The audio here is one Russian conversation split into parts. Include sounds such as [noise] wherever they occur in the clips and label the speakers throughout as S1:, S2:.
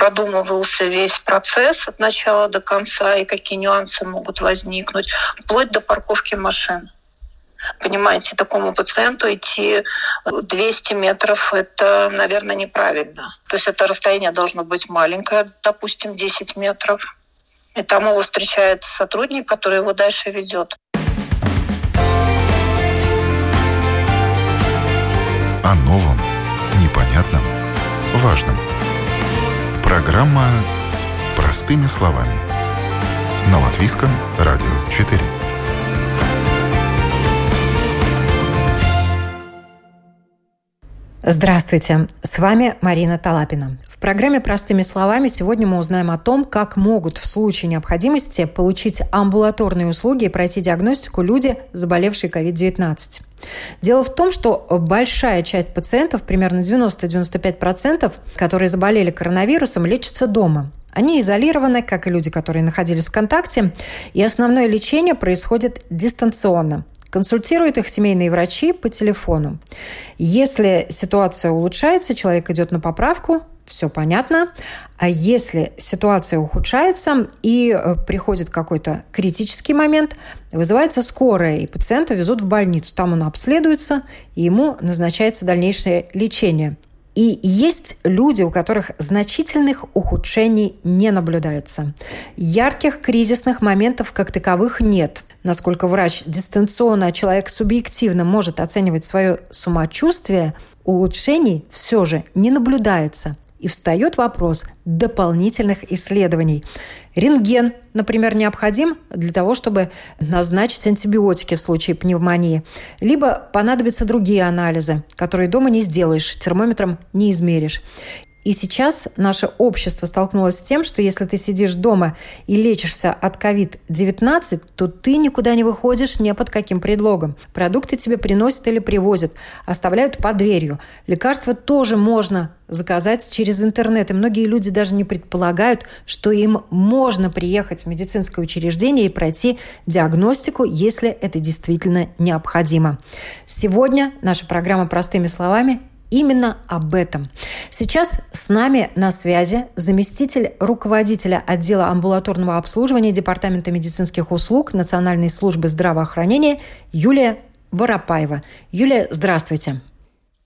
S1: продумывался весь процесс от начала до конца и какие нюансы могут возникнуть, вплоть до парковки машин. Понимаете, такому пациенту идти 200 метров – это, наверное, неправильно. То есть это расстояние должно быть маленькое, допустим, 10 метров. И там его встречает сотрудник, который его дальше ведет.
S2: О новом, непонятном, важном. Программа «Простыми словами». На Латвийском радио 4.
S3: Здравствуйте, с вами Марина Талапина. В программе «Простыми словами» сегодня мы узнаем о том, как могут в случае необходимости получить амбулаторные услуги и пройти диагностику люди, заболевшие COVID-19. Дело в том, что большая часть пациентов, примерно 90-95%, которые заболели коронавирусом, лечатся дома. Они изолированы, как и люди, которые находились в контакте, и основное лечение происходит дистанционно. Консультируют их семейные врачи по телефону. Если ситуация улучшается, человек идет на поправку, все понятно. А если ситуация ухудшается и э, приходит какой-то критический момент, вызывается скорая, и пациента везут в больницу. Там он обследуется, и ему назначается дальнейшее лечение. И есть люди, у которых значительных ухудшений не наблюдается. Ярких кризисных моментов как таковых нет. Насколько врач дистанционно, а человек субъективно может оценивать свое самочувствие, улучшений все же не наблюдается. И встает вопрос дополнительных исследований. Рентген, например, необходим для того, чтобы назначить антибиотики в случае пневмонии. Либо понадобятся другие анализы, которые дома не сделаешь, термометром не измеришь. И сейчас наше общество столкнулось с тем, что если ты сидишь дома и лечишься от COVID-19, то ты никуда не выходишь ни под каким предлогом. Продукты тебе приносят или привозят, оставляют под дверью. Лекарства тоже можно заказать через интернет. И многие люди даже не предполагают, что им можно приехать в медицинское учреждение и пройти диагностику, если это действительно необходимо. Сегодня наша программа «Простыми словами» именно об этом. Сейчас с нами на связи заместитель руководителя отдела амбулаторного обслуживания Департамента медицинских услуг Национальной службы здравоохранения Юлия Воропаева. Юлия, здравствуйте.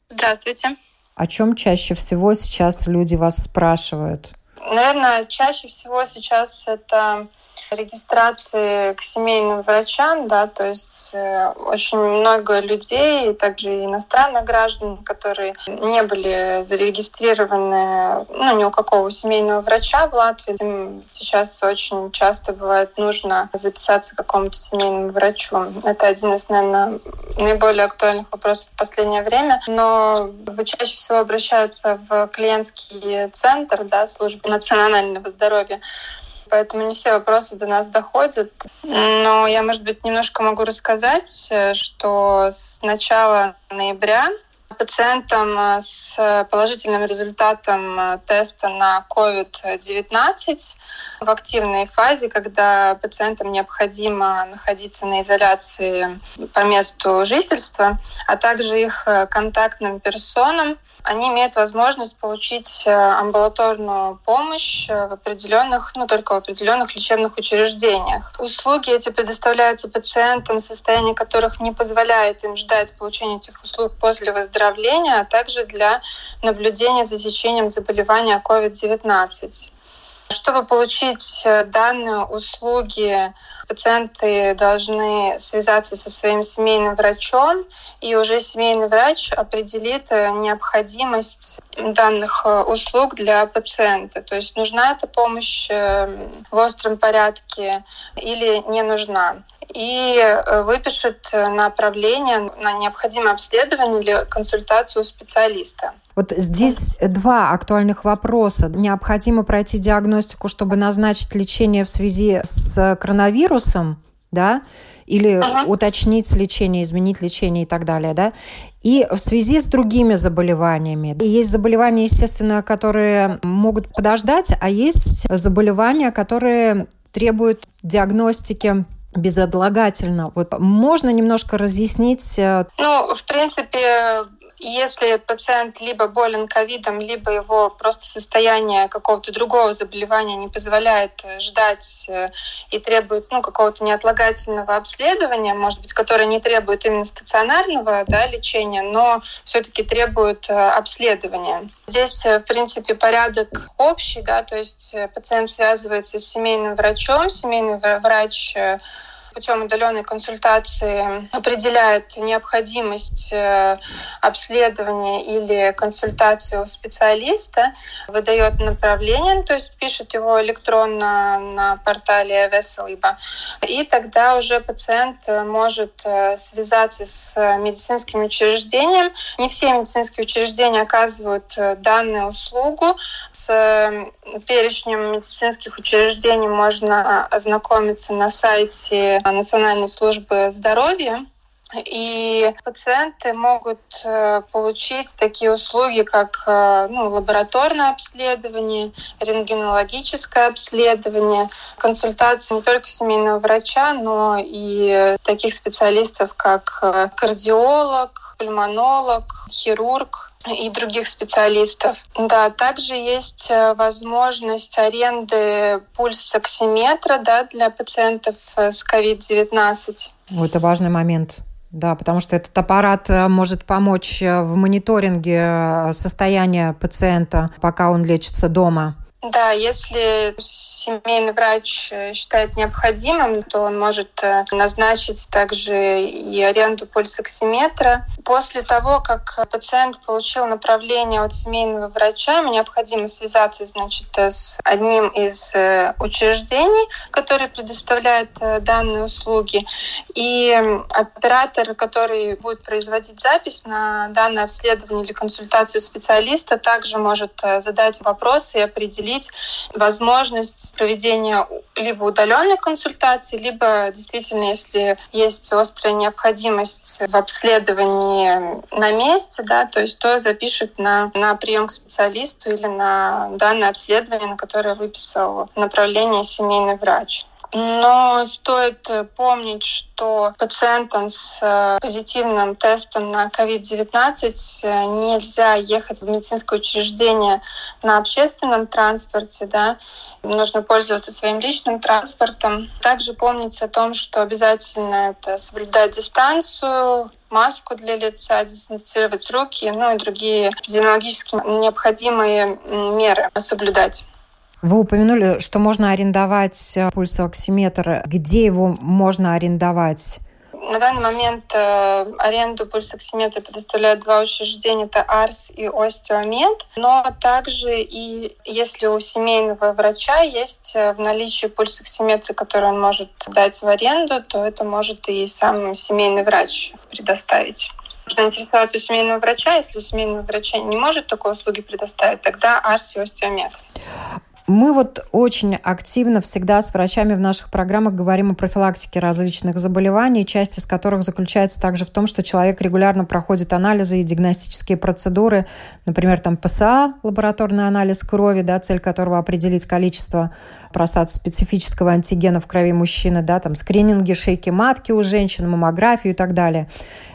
S4: Здравствуйте.
S3: О чем чаще всего сейчас люди вас спрашивают?
S4: Наверное, чаще всего сейчас это регистрации к семейным врачам, да, то есть э, очень много людей, также иностранных граждан, которые не были зарегистрированы ну, ни у какого семейного врача в Латвии. Им сейчас очень часто бывает нужно записаться к какому-то семейному врачу. Это один из, наверное, наиболее актуальных вопросов в последнее время. Но чаще всего обращаются в клиентский центр да, службы национального здоровья поэтому не все вопросы до нас доходят. Но я, может быть, немножко могу рассказать, э, что с начала ноября пациентам э, с положительным результатом э, теста на COVID-19 в активной фазе, когда пациентам необходимо находиться на изоляции по месту жительства, а также их контактным персонам, они имеют возможность получить э, амбулаторную помощь э, в определенных, ну только в определенных лечебных учреждениях. Услуги эти предоставляются пациентам, состояние которых не позволяет им ждать получения этих услуг после выздоровления, а также для наблюдения за течением заболевания COVID-19. Чтобы получить э, данные услуги, пациенты должны связаться со своим семейным врачом, и уже семейный врач определит э, необходимость данных э, услуг для пациента. То есть нужна эта помощь в остром порядке или не нужна и выпишет направление на необходимое обследование или консультацию у специалиста.
S3: Вот здесь два актуальных вопроса. Необходимо пройти диагностику, чтобы назначить лечение в связи с коронавирусом, да, или ага. уточнить лечение, изменить лечение и так далее, да. И в связи с другими заболеваниями. Есть заболевания, естественно, которые могут подождать, а есть заболевания, которые требуют диагностики безотлагательно. Вот можно немножко разъяснить?
S4: Э, ну, в принципе, если пациент либо болен ковидом, либо его просто состояние какого-то другого заболевания не позволяет э, ждать э, и требует ну, какого-то неотлагательного обследования, может быть, которое не требует именно стационарного да, лечения, но все-таки требует э, обследования. Здесь, в принципе, порядок общий, да, то есть пациент связывается с семейным врачом, семейный врач путем удаленной консультации определяет необходимость э, обследования или консультации у специалиста, выдает направление, то есть пишет его электронно на портале Веселиба, и тогда уже пациент может э, связаться с медицинским учреждением. Не все медицинские учреждения оказывают э, данную услугу. С перечнем медицинских учреждений можно ознакомиться на сайте Национальной службы здоровья. И пациенты могут э, получить такие услуги, как э, ну, лабораторное обследование, рентгенологическое обследование, консультации не только семейного врача, но и таких специалистов, как э, кардиолог, пульмонолог, хирург, и других специалистов. Да, также есть э, возможность аренды пульсоксиметра да, для пациентов э, с COVID-19.
S3: Это важный момент. Да, потому что этот аппарат э, может помочь в мониторинге состояния пациента, пока он лечится дома.
S4: Да, если семейный врач э, считает необходимым, то он может э, назначить также и аренду пульсоксиметра. После того, как пациент получил направление от семейного врача, ему необходимо связаться значит, с одним из э, учреждений, который предоставляет данные услуги. И оператор, который будет производить запись на данное обследование или консультацию специалиста, также может задать вопросы и определить, определить возможность проведения либо удаленной консультации, либо действительно, если есть острая необходимость в обследовании на месте, да, то есть то запишет на, на прием к специалисту или на данное обследование, на которое выписал направление семейный врач. Но стоит э, помнить, что пациентам с э, позитивным тестом на COVID-19 э, нельзя ехать в медицинское учреждение на общественном транспорте, да, нужно пользоваться своим личным транспортом. Также помнить о том, что обязательно это соблюдать дистанцию, маску для лица, дезинфицировать руки, ну и другие эпидемиологически необходимые меры соблюдать.
S3: Вы упомянули, что можно арендовать э, пульсоксиметр. Где его можно арендовать?
S4: На данный момент э, аренду пульсоксиметра предоставляют два учреждения, это АРС и Остеомед. Но также и если у семейного врача есть э, в наличии пульсоксиметр, который он может дать в аренду, то это может и сам семейный врач предоставить. Нужно интересоваться у семейного врача. Если у семейного врача не может такой услуги предоставить, тогда АРС и Остеомед.
S3: Мы вот очень активно всегда с врачами в наших программах говорим о профилактике различных заболеваний, часть из которых заключается также в том, что человек регулярно проходит анализы и диагностические процедуры, например, там ПСА, лабораторный анализ крови, да, цель которого определить количество простат-специфического антигена в крови мужчины, да, там скрининги шейки матки у женщин, маммографию и так далее.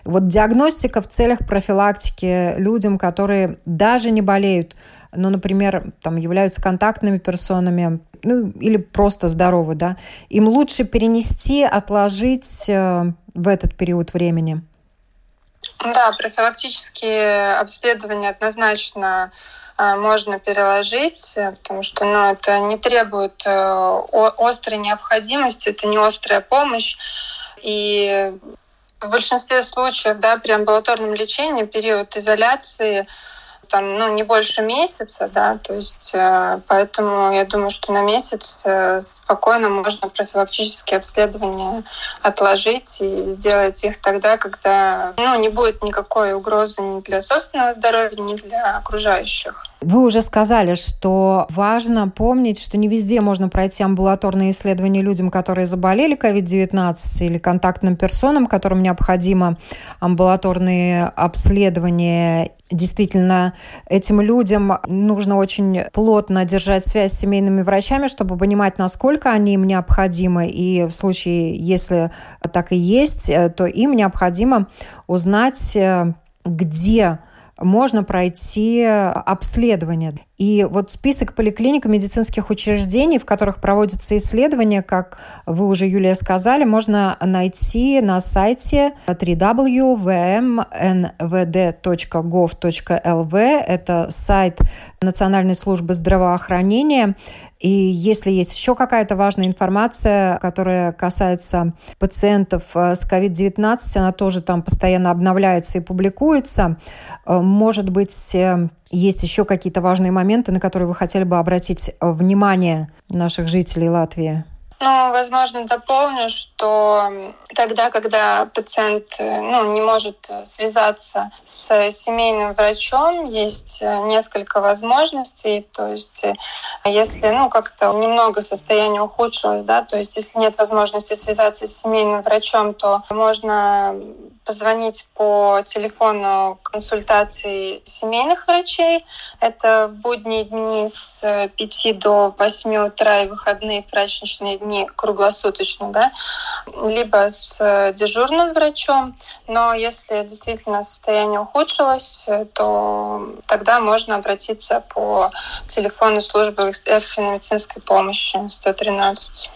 S3: Вот диагностика в целях профилактики людям, которые даже не болеют но, например, там являются контактными персонами, ну, или просто здоровы, да, им лучше перенести, отложить э, в этот период времени?
S4: Да, профилактические обследования однозначно э, можно переложить, э, потому что ну, это не требует острой необходимости, это не острая помощь. И в большинстве случаев да, при амбулаторном лечении период изоляции там, ну, не больше месяца, да, то есть э, поэтому я думаю, что на месяц э, спокойно можно профилактические обследования отложить и сделать их тогда, когда, ну, не будет никакой угрозы ни для собственного здоровья, ни для окружающих.
S3: Вы уже сказали, что важно помнить, что не везде можно пройти амбулаторные исследования людям, которые заболели COVID-19 или контактным персонам, которым необходимо амбулаторные обследования. Действительно, этим людям нужно очень плотно держать связь с семейными врачами, чтобы понимать, насколько они им необходимы. И в случае, если так и есть, то им необходимо узнать, э, где можно пройти обследование. И вот список поликлиник и медицинских учреждений, в которых проводятся исследования, как вы уже, Юлия, сказали, можно найти на сайте www.vmnvd.gov.lv. Это сайт Национальной службы здравоохранения. И если есть еще какая-то важная информация, которая касается пациентов э, с COVID-19, она тоже там постоянно обновляется и публикуется. Э, может быть, э, есть еще какие-то важные моменты, на которые вы хотели бы обратить внимание наших жителей Латвии?
S4: Ну, возможно, дополню, что тогда, когда пациент ну, не может связаться с семейным врачом, есть несколько возможностей. То есть, если ну, как-то немного состояние ухудшилось, да, то есть если нет возможности связаться с семейным врачом, то можно позвонить по телефону консультации семейных врачей. Это в будние дни с 5 до 8 утра и выходные праздничные дни круглосуточно, да, либо с дежурным врачом. Но если действительно состояние ухудшилось, то тогда можно обратиться по телефону службы экстренной медицинской помощи 113.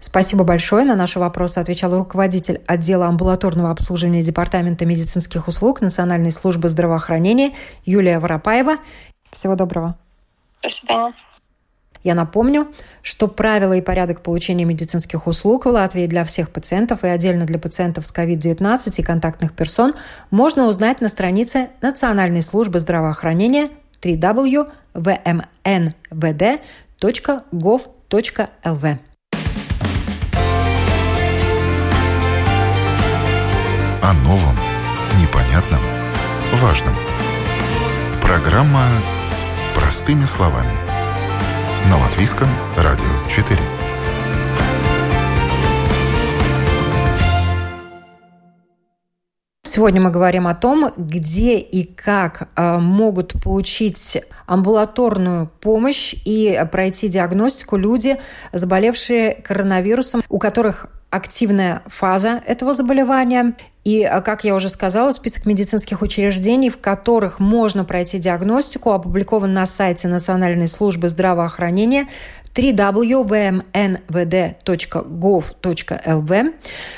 S3: Спасибо большое. На наши вопросы отвечал руководитель отдела амбулаторного обслуживания Департамента медицинских услуг Национальной службы здравоохранения Юлия Воропаева. Всего доброго.
S4: До свидания.
S3: Я напомню, что правила и порядок получения медицинских услуг в Латвии для всех пациентов и отдельно для пациентов с COVID-19 и контактных персон можно узнать на странице Национальной службы здравоохранения www.vmnvd.gov.lv.
S2: о новом, непонятном, важном. Программа «Простыми словами». На Латвийском радио 4.
S3: Сегодня мы говорим о том, где и как э, могут получить амбулаторную помощь и пройти диагностику люди, заболевшие коронавирусом, у которых активная фаза этого заболевания. И, а, как я уже сказала, список медицинских учреждений, в которых можно пройти диагностику, опубликован на сайте Национальной службы здравоохранения www.vmnvd.gov.lv.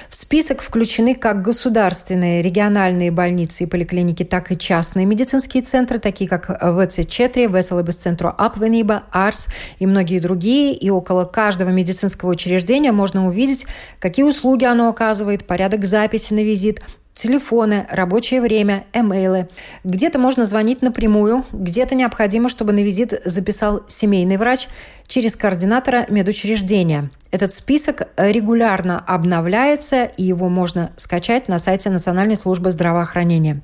S3: В список включены как государственные региональные больницы и поликлиники, так и частные медицинские центры, такие как ВЦ-4, Веселый центру Апвениба, Арс и многие другие. И около каждого медицинского учреждения можно увидеть, какие услуги оно оказывает, порядок записи на визит, телефоны, рабочее время, эмейлы. Где-то можно звонить напрямую, где-то необходимо, чтобы на визит записал семейный врач через координатора медучреждения. Этот список регулярно обновляется, и его можно скачать на сайте Национальной службы здравоохранения.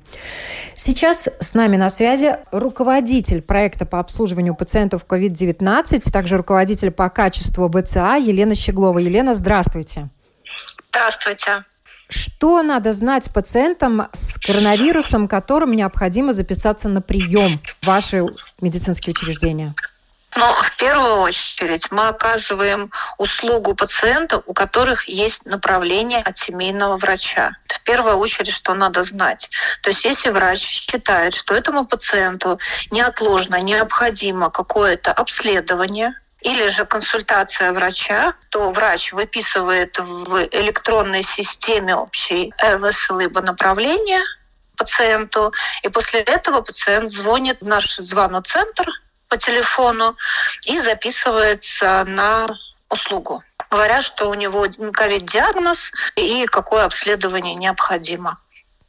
S3: Сейчас с нами на связи руководитель проекта по обслуживанию пациентов COVID-19, также руководитель по качеству БЦА Елена Щеглова. Елена, здравствуйте.
S1: Здравствуйте.
S3: Что надо знать пациентам с коронавирусом, которым необходимо записаться на прием в ваши медицинские учреждения?
S1: Но в первую очередь мы оказываем услугу пациентам, у которых есть направление от семейного врача. В первую очередь, что надо знать. То есть если врач считает, что этому пациенту неотложно необходимо какое-то обследование, или же консультация врача, то врач выписывает в электронной системе общей ЭВС либо направление пациенту, и после этого пациент звонит в наш звонок-центр по телефону и записывается на услугу говоря, что у него ковид-диагноз и какое обследование необходимо.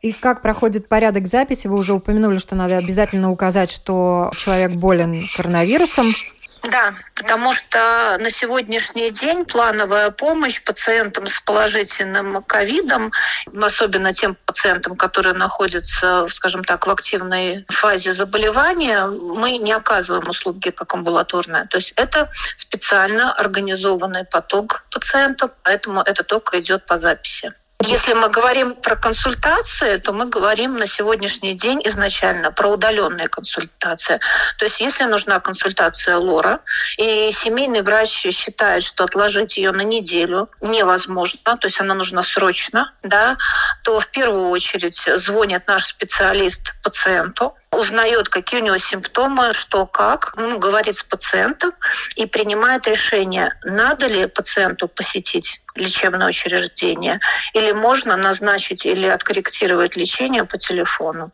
S3: И как проходит порядок записи? Вы уже упомянули, что надо обязательно указать, что человек болен коронавирусом.
S1: Да, потому что на сегодняшний день плановая помощь пациентам с положительным ковидом, особенно тем пациентам, которые находятся, скажем так, в активной фазе заболевания, мы не оказываем услуги как амбулаторная. То есть это специально организованный поток пациентов, поэтому это только идет по записи. Если мы говорим про консультации, то мы говорим на сегодняшний день изначально про удаленные консультации. То есть если нужна консультация лора, и семейный врач считает, что отложить ее на неделю невозможно, то есть она нужна срочно, да, то в первую очередь звонит наш специалист пациенту, узнает, какие у него симптомы, что как, ну, говорит с пациентом и принимает решение, надо ли пациенту посетить лечебное учреждение, или можно назначить или откорректировать лечение по телефону.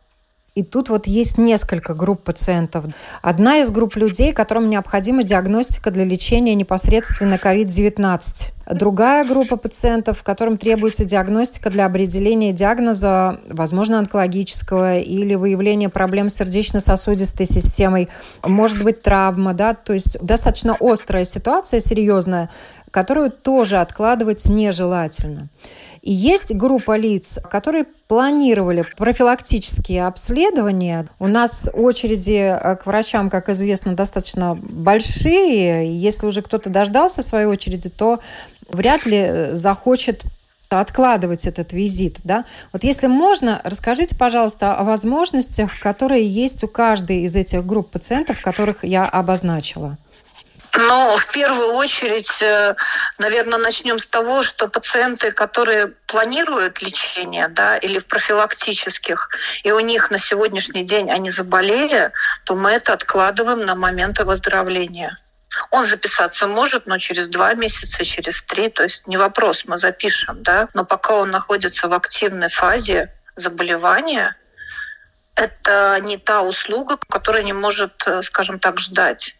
S3: И тут вот есть несколько групп пациентов. Одна из групп людей, которым необходима диагностика для лечения непосредственно COVID-19. Другая группа пациентов, которым требуется диагностика для определения диагноза, возможно, онкологического или выявления проблем с сердечно-сосудистой системой, может быть, травма, да, то есть достаточно острая ситуация, серьезная, которую тоже откладывать нежелательно. И есть группа лиц, которые планировали профилактические обследования. У нас очереди э, к врачам, как известно, достаточно большие. Если уже кто-то дождался своей очереди, то вряд ли э, захочет откладывать этот визит, да? Вот если можно, расскажите, пожалуйста, о возможностях, которые есть у каждой из этих групп пациентов, которых я обозначила.
S1: Ну, в первую очередь, э, наверное, начнем с того, что пациенты, которые планируют лечение, да, или в профилактических, и у них на сегодняшний день они заболели, то мы это откладываем на момент выздоровления. Он записаться может, но через два месяца, через три, то есть не вопрос, мы запишем, да, но пока он находится в активной фазе заболевания, это не та услуга, которая не может, э, скажем так, ждать.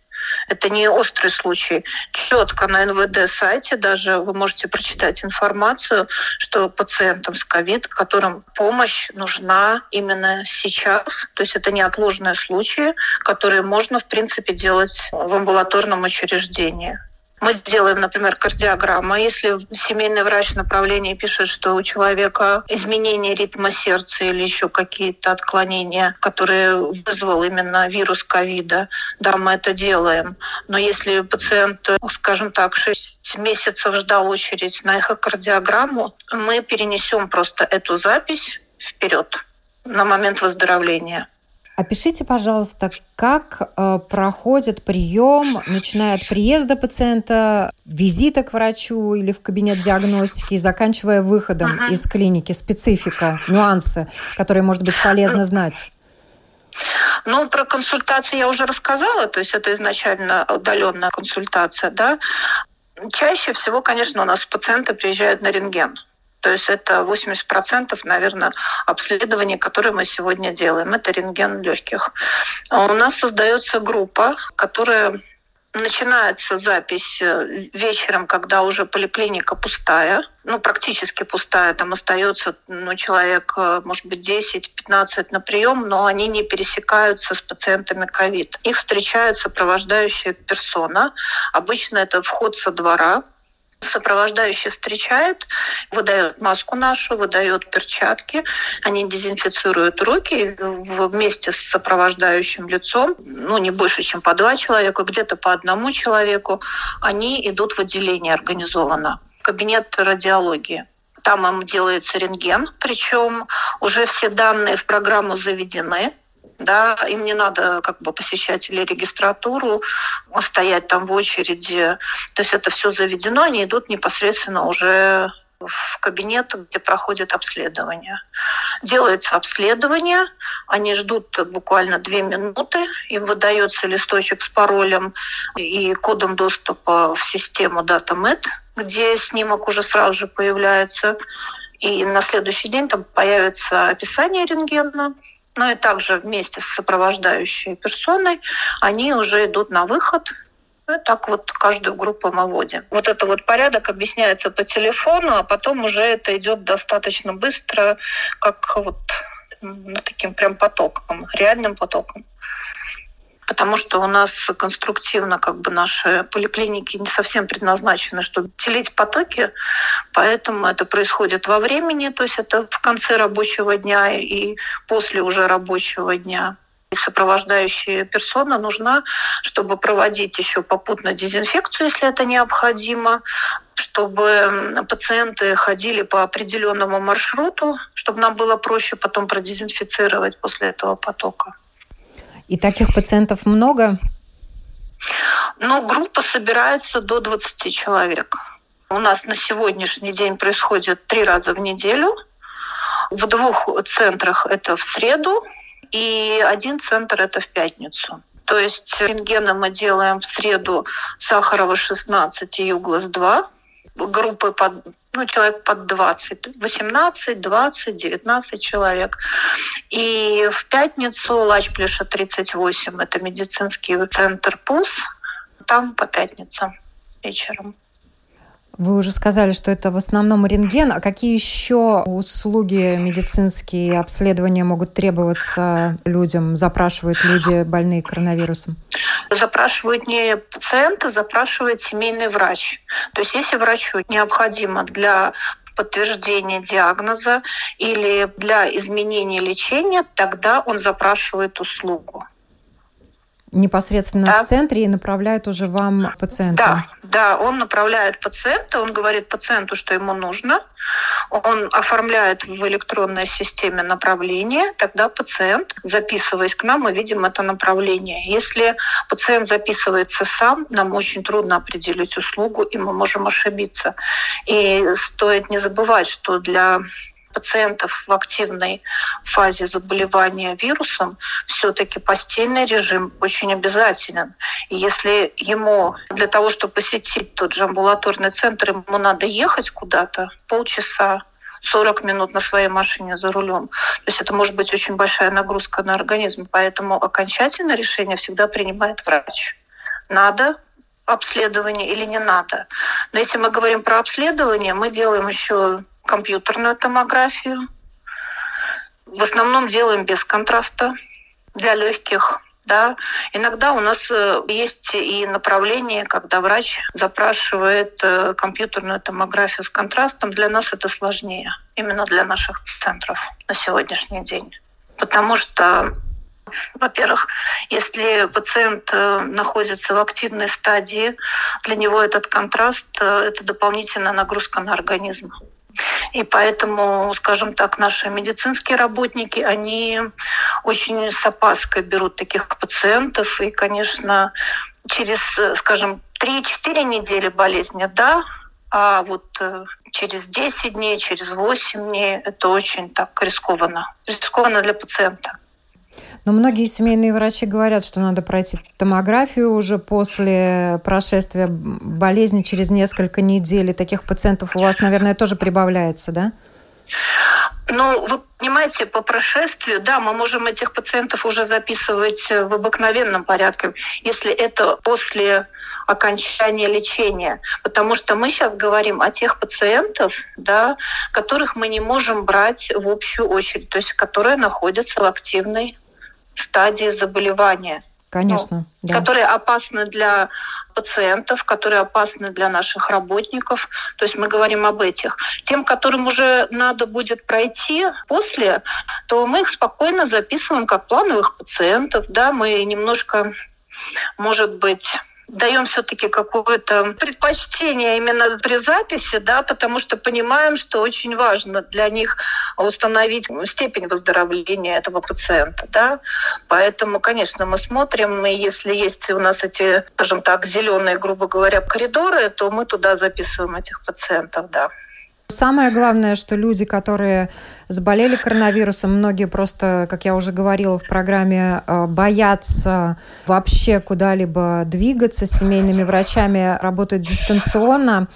S1: Это не острый случай. Четко на НВД-сайте даже вы можете прочитать информацию, что пациентам с ковид, которым помощь нужна именно сейчас. То есть это неотложные случаи, которые можно, в принципе, делать в амбулаторном учреждении. Мы делаем, например, кардиограмму. Если семейный врач в пишет, что у человека изменение ритма сердца или еще какие-то отклонения, которые вызвал именно вирус ковида, да, мы это делаем. Но если пациент, скажем так, 6 месяцев ждал очередь на эхокардиограмму, мы перенесем просто эту запись вперед на момент выздоровления.
S3: Опишите, пожалуйста, как э, проходит прием, начиная от приезда пациента, визита к врачу или в кабинет диагностики и заканчивая выходом uh-huh. из клиники, специфика, нюансы, которые, может быть, полезно знать.
S1: Ну, про консультации я уже рассказала, то есть это изначально удаленная консультация, да. Чаще всего, конечно, у нас пациенты приезжают на рентген. То есть это 80%, наверное, обследований, которые мы сегодня делаем. Это рентген легких. А у нас создается группа, которая начинается запись э, вечером, когда уже поликлиника пустая, ну, практически пустая, там остается ну, человек, э, может быть, 10-15 на прием, но они не пересекаются с пациентами ковид. Их встречает сопровождающая персона. Обычно это вход со двора, Сопровождающий встречает, выдает маску нашу, выдает перчатки, они дезинфицируют руки вместе с сопровождающим лицом, ну не больше, чем по два человека, где-то по одному человеку, они идут в отделение организованно, кабинет радиологии. Там им делается рентген, причем уже все данные в программу заведены, да, им не надо как бы посещать или регистратуру, стоять там в очереди. То есть это все заведено, они идут непосредственно уже в кабинет, где проходит обследование. Делается обследование, они ждут буквально две минуты, им выдается листочек с паролем и кодом доступа в систему DataMed, где снимок уже сразу же появляется. И на следующий день там появится описание рентгена, но и также вместе с сопровождающей персоной они уже идут на выход. И так вот каждую группу мы вводим. Вот это вот порядок объясняется по телефону, а потом уже это идет достаточно быстро, как вот ну, таким прям потоком, реальным потоком потому что у нас конструктивно как бы наши поликлиники не совсем предназначены, чтобы делить потоки, поэтому это происходит во времени, то есть это в конце рабочего дня и после уже рабочего дня. И сопровождающая персона нужна, чтобы проводить еще попутно дезинфекцию, если это необходимо, чтобы пациенты ходили по определенному маршруту, чтобы нам было проще потом продезинфицировать после этого потока.
S3: И таких пациентов много?
S1: Ну, группа собирается до 20 человек. У нас на сегодняшний день происходит три раза в неделю. В двух центрах это в среду и один центр это в пятницу. То есть рентгена мы делаем в среду Сахарова 16 и Юглас 2, группы под, ну, человек под 20, 18, 20, 19 человек. И в пятницу Лачплеша 38, это медицинский центр ПУС, там по пятницам вечером.
S3: Вы уже сказали, что это в основном рентген. А какие еще услуги медицинские обследования могут требоваться людям, запрашивают люди, больные коронавирусом?
S1: Запрашивают не пациенты, запрашивает семейный врач. То есть если врачу необходимо для подтверждения диагноза или для изменения лечения, тогда он запрашивает услугу
S3: непосредственно да. в центре и направляет уже вам пациента.
S1: Да, да, он направляет пациента, он говорит пациенту, что ему нужно, он оформляет в электронной системе направление, тогда пациент, записываясь к нам, мы видим это направление. Если пациент записывается сам, нам очень трудно определить услугу, и мы можем ошибиться. И стоит не забывать, что для пациентов в активной фазе заболевания вирусом, все-таки постельный режим очень обязателен. И если ему для того, чтобы посетить тот же амбулаторный центр, ему надо ехать куда-то полчаса, 40 минут на своей машине за рулем. То есть это может быть очень большая нагрузка на организм. Поэтому окончательное решение всегда принимает врач. Надо обследование или не надо. Но если мы говорим про обследование, мы делаем еще компьютерную томографию. В основном делаем без контраста для легких. Да. Иногда у нас э, есть и направление, когда врач запрашивает э, компьютерную томографию с контрастом. Для нас это сложнее, именно для наших центров на сегодняшний день. Потому что во-первых, если пациент э, находится в активной стадии, для него этот контраст – это дополнительная нагрузка на организм. И поэтому, скажем так, наши медицинские работники, они очень с опаской берут таких пациентов. И, конечно, через, скажем, 3-4 недели болезни, да, а вот э, через 10 дней, через 8 дней это очень так рискованно. Рискованно для пациента.
S3: Но многие семейные врачи говорят, что надо пройти томографию уже после прошествия болезни через несколько недель. И таких пациентов у вас, наверное, тоже прибавляется, да?
S1: Ну, вы понимаете, по прошествию, да, мы можем этих пациентов уже записывать в обыкновенном порядке, если это после окончания лечения. Потому что мы сейчас говорим о тех пациентов, да, которых мы не можем брать в общую очередь, то есть которые находятся в активной стадии заболевания.
S3: Конечно. Ну,
S1: да. Которые опасны для пациентов, которые опасны для наших работников. То есть мы говорим об этих. Тем, которым уже надо будет пройти после, то мы их спокойно записываем как плановых пациентов. Да, мы немножко, может быть, даем все-таки какое-то предпочтение именно при записи, да, потому что понимаем, что очень важно для них установить степень выздоровления этого пациента, да. Поэтому, конечно, мы смотрим, и если есть у нас эти, скажем так, зеленые, грубо говоря, коридоры, то мы туда записываем этих пациентов, да.
S3: Самое главное, что люди, которые заболели коронавирусом, многие просто, как я уже говорила в программе, э, боятся вообще куда-либо двигаться. С семейными врачами работают дистанционно.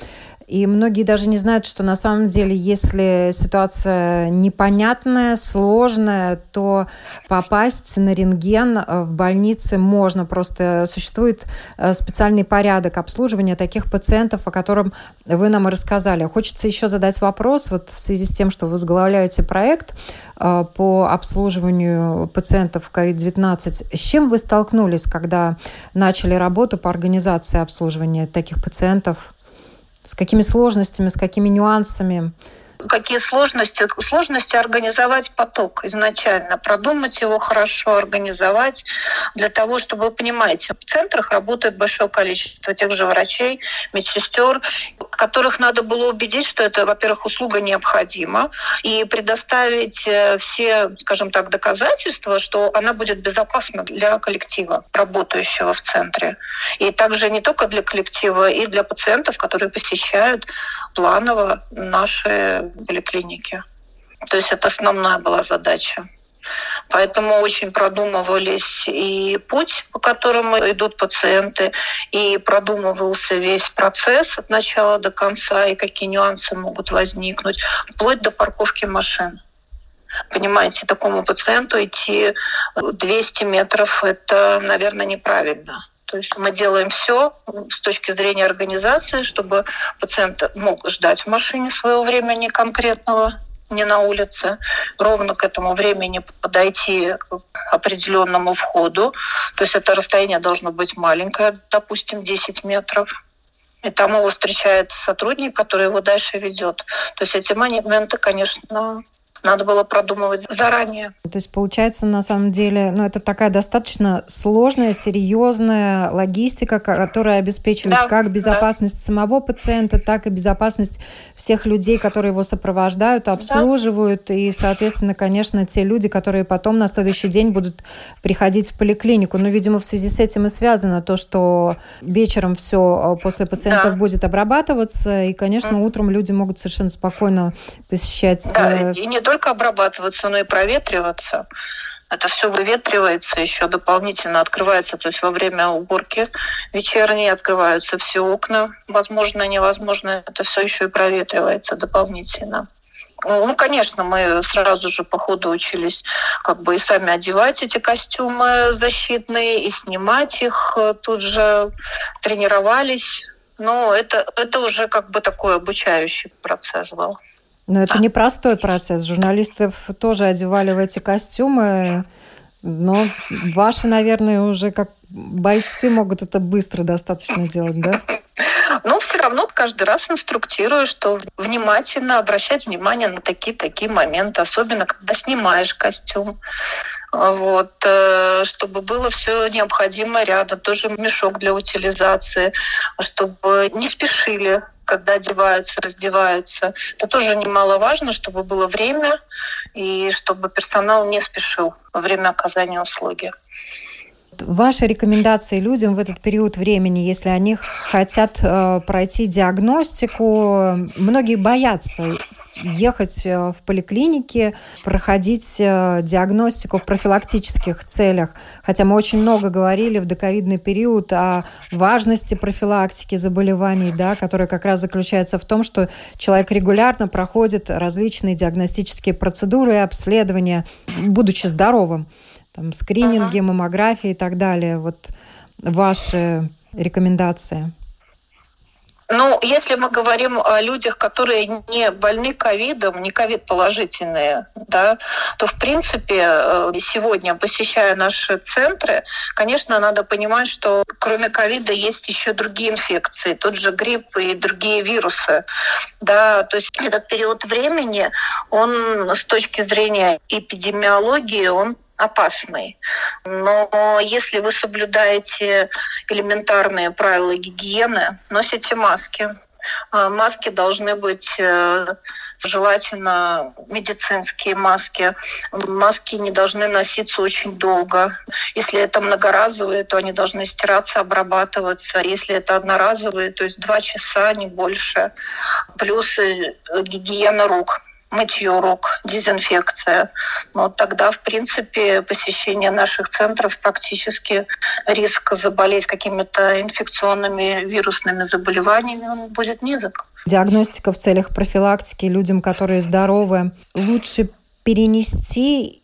S3: И многие даже не знают, что на самом деле, если ситуация непонятная, сложная, то попасть на рентген э, в больнице можно. Просто существует э, специальный порядок обслуживания таких пациентов, о котором вы нам и рассказали. Хочется еще задать вопрос вот в связи с тем, что вы возглавляете проект э, по обслуживанию пациентов COVID-19. С чем вы столкнулись, когда начали работу по организации обслуживания таких пациентов? С какими сложностями, с какими нюансами?
S1: Какие сложности? Сложности организовать поток изначально, продумать его хорошо, организовать для того, чтобы вы понимаете, в центрах работает большое количество тех же врачей, медсестер, которых надо было убедить, что это, во-первых, услуга необходима, и предоставить э, все, скажем так, доказательства, что она будет безопасна для коллектива, работающего в центре. И также не только для коллектива, и для пациентов, которые посещают планово наши поликлиники. То есть это основная была задача. Поэтому очень продумывались и путь, по которому идут пациенты, и продумывался весь процесс от начала до конца, и какие нюансы могут возникнуть, вплоть до парковки машин. Понимаете, такому пациенту идти 200 метров – это, наверное, неправильно. То есть мы делаем все с точки зрения организации, чтобы пациент мог ждать в машине своего времени конкретного, не на улице, ровно к этому времени подойти к определенному входу. То есть это расстояние должно быть маленькое, допустим, 10 метров. И там его встречает сотрудник, который его дальше ведет. То есть эти моменты, конечно, надо было продумывать заранее.
S3: То есть получается, на самом деле, ну, это такая достаточно сложная, серьезная логистика, которая обеспечивает да, как безопасность да. самого пациента, так и безопасность всех людей, которые его сопровождают, обслуживают, да. и, соответственно, конечно, те люди, которые потом на следующий день будут приходить в поликлинику. Но, видимо, в связи с этим и связано то, что вечером все э, после пациентов да. будет обрабатываться, и, конечно, утром люди могут совершенно спокойно посещать.
S1: Да, э, и не только обрабатываться, но и проветриваться. Это все выветривается, еще дополнительно открывается, то есть во время уборки вечерней открываются все окна, возможно, невозможно, это все еще и проветривается дополнительно. Ну, конечно, мы сразу же по ходу учились как бы и сами одевать эти костюмы защитные, и снимать их тут же, тренировались. Но это, это уже как бы такой обучающий процесс был.
S3: Но это непростой процесс. Журналистов тоже одевали в эти костюмы. Но ваши, наверное, уже как бойцы могут это быстро достаточно делать, да? [laughs]
S1: Но все равно каждый раз инструктирую, что внимательно обращать внимание на такие-такие моменты, особенно когда снимаешь костюм. Вот, э, чтобы было все необходимое рядом, тоже мешок для утилизации, чтобы не спешили когда одеваются, раздеваются. Это тоже немаловажно, чтобы было время и чтобы персонал не спешил во время оказания услуги.
S3: Ваши рекомендации людям в этот период времени, если они хотят э, пройти диагностику, многие боятся ехать э, в поликлинике, проходить э, диагностику в профилактических целях. Хотя мы очень много говорили в доковидный период о важности профилактики заболеваний, да, которая как раз заключается в том, что человек регулярно проходит различные диагностические процедуры и обследования, будучи здоровым. Там, скрининги, маммографии и так далее. Вот ваши рекомендации.
S1: Ну, если мы говорим о людях, которые не больны ковидом, не ковид-положительные, да, то, в принципе, э, сегодня, посещая наши центры, конечно, надо понимать, что кроме ковида есть еще другие инфекции, тот же грипп и другие вирусы. Да, то есть этот период времени, он с точки зрения эпидемиологии, он опасный. Но если вы соблюдаете элементарные правила гигиены, носите маски. А, маски должны быть э, желательно медицинские маски. Маски не должны носиться очень долго. Если это многоразовые, то они должны стираться, обрабатываться. Если это одноразовые, то есть два часа, не больше. Плюс э, гигиена рук мытье рук, дезинфекция. Но тогда, в принципе, посещение наших центров практически риск заболеть какими-то инфекционными вирусными заболеваниями он будет низок.
S3: Диагностика в целях профилактики людям, которые здоровы, лучше перенести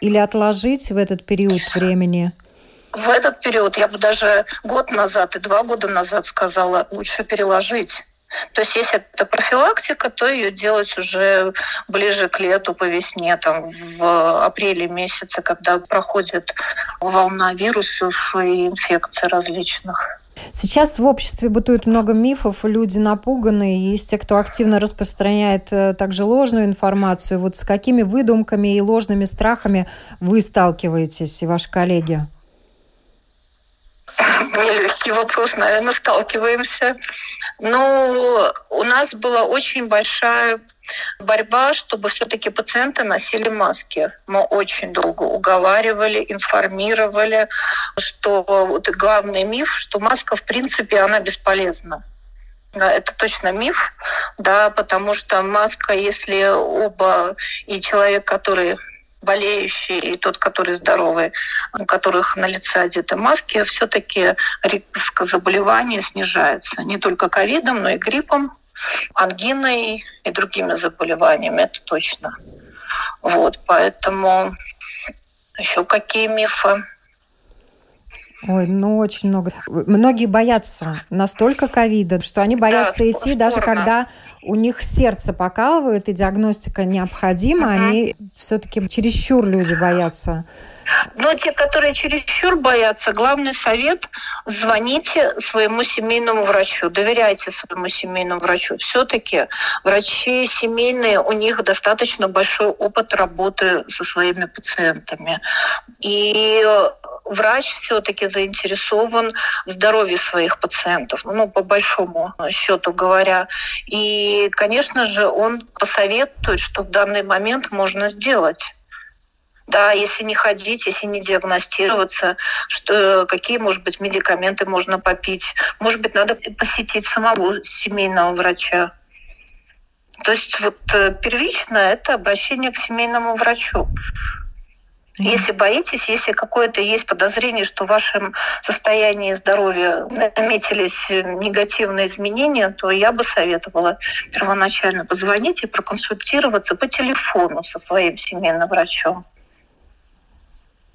S3: или отложить в этот период времени?
S1: В этот период, я бы даже год назад и два года назад сказала, лучше переложить то есть если это профилактика, то ее делать уже ближе к лету, по весне, там, в апреле месяце, когда проходит волна вирусов и инфекций различных.
S3: Сейчас в обществе бытует много мифов, люди напуганы, и есть те, кто активно распространяет э, также ложную информацию. Вот с какими выдумками и ложными страхами вы сталкиваетесь и ваши коллеги?
S1: Нелегкий вопрос, наверное, сталкиваемся. Но у нас была очень большая борьба, чтобы все-таки пациенты носили маски. Мы очень долго уговаривали, информировали, что вот главный миф, что маска в принципе она бесполезна. Это точно миф, да, потому что маска, если оба и человек, который болеющий и тот, который здоровый, у которых на лице одеты маски, все-таки риск заболевания снижается. Не только ковидом, но и гриппом, ангиной и другими заболеваниями, это точно. Вот, поэтому еще какие мифы?
S3: Ой, ну очень много. Многие боятся настолько ковида, что они боятся да, идти, даже когда у них сердце покалывает и диагностика необходима, угу. они все-таки чересчур люди боятся.
S1: Но те, которые чересчур боятся, главный совет – звоните своему семейному врачу, доверяйте своему семейному врачу. Все-таки врачи семейные, у них достаточно большой опыт работы со своими пациентами. И врач все-таки заинтересован в здоровье своих пациентов, ну, по большому счету говоря. И, конечно же, он посоветует, что в данный момент можно сделать. Да, если не ходить, если не диагностироваться, что, какие, может быть, медикаменты можно попить. Может быть, надо посетить самого семейного врача. То есть вот э, первично это обращение к семейному врачу. Если боитесь, если какое-то есть подозрение, что в вашем состоянии здоровья наметились негативные изменения, то я бы советовала первоначально позвонить и проконсультироваться по телефону со своим семейным врачом.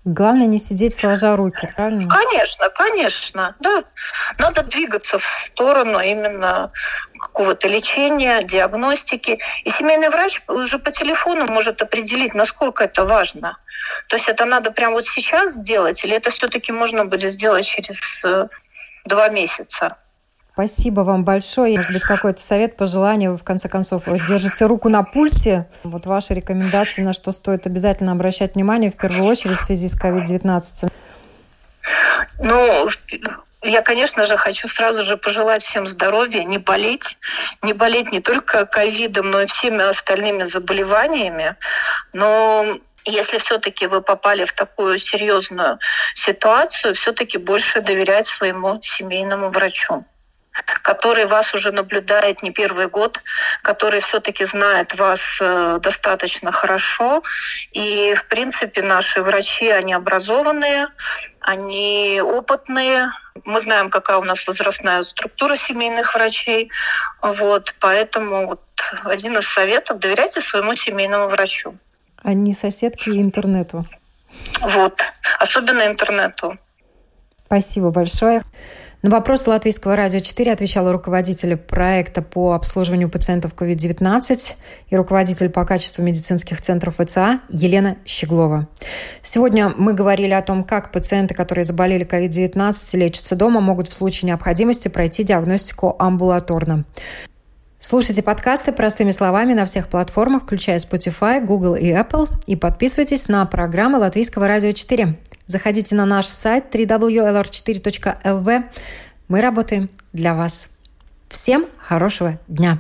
S3: Главное не сидеть сложа руки, правильно?
S1: Конечно, конечно, да. Надо двигаться в сторону именно какого-то лечения, диагностики. И семейный врач уже по телефону может определить, насколько это важно. То есть это надо прямо вот сейчас сделать, или это все-таки можно будет сделать через э, два месяца?
S3: Спасибо вам большое. Может быть, какой-то совет, пожелание, вы в конце концов держите руку на пульсе. Вот ваши рекомендации, на что стоит обязательно обращать внимание, в первую очередь в связи с COVID-19.
S1: Ну, я, конечно же, хочу сразу же пожелать всем здоровья, не болеть, не болеть не только ковидом, но и всеми остальными заболеваниями. Но если все-таки вы попали в такую серьезную ситуацию, все-таки больше доверять своему семейному врачу который вас уже наблюдает не первый год, который все-таки знает вас э, достаточно хорошо. И, в принципе, наши врачи, они образованные, они опытные. Мы знаем, какая у нас возрастная структура семейных врачей. Вот, поэтому вот один из советов – доверяйте своему семейному врачу
S3: а не соседке и интернету.
S1: Вот, особенно интернету.
S3: Спасибо большое. На вопрос Латвийского радио 4 отвечала руководитель проекта по обслуживанию пациентов COVID-19 и руководитель по качеству медицинских центров ВЦА Елена Щеглова. Сегодня мы говорили о том, как пациенты, которые заболели COVID-19 и лечатся дома, могут в случае необходимости пройти диагностику амбулаторно. Слушайте подкасты простыми словами на всех платформах, включая Spotify, Google и Apple. И подписывайтесь на программы Латвийского радио 4. Заходите на наш сайт www.lr4.lv. Мы работаем для вас. Всем хорошего дня!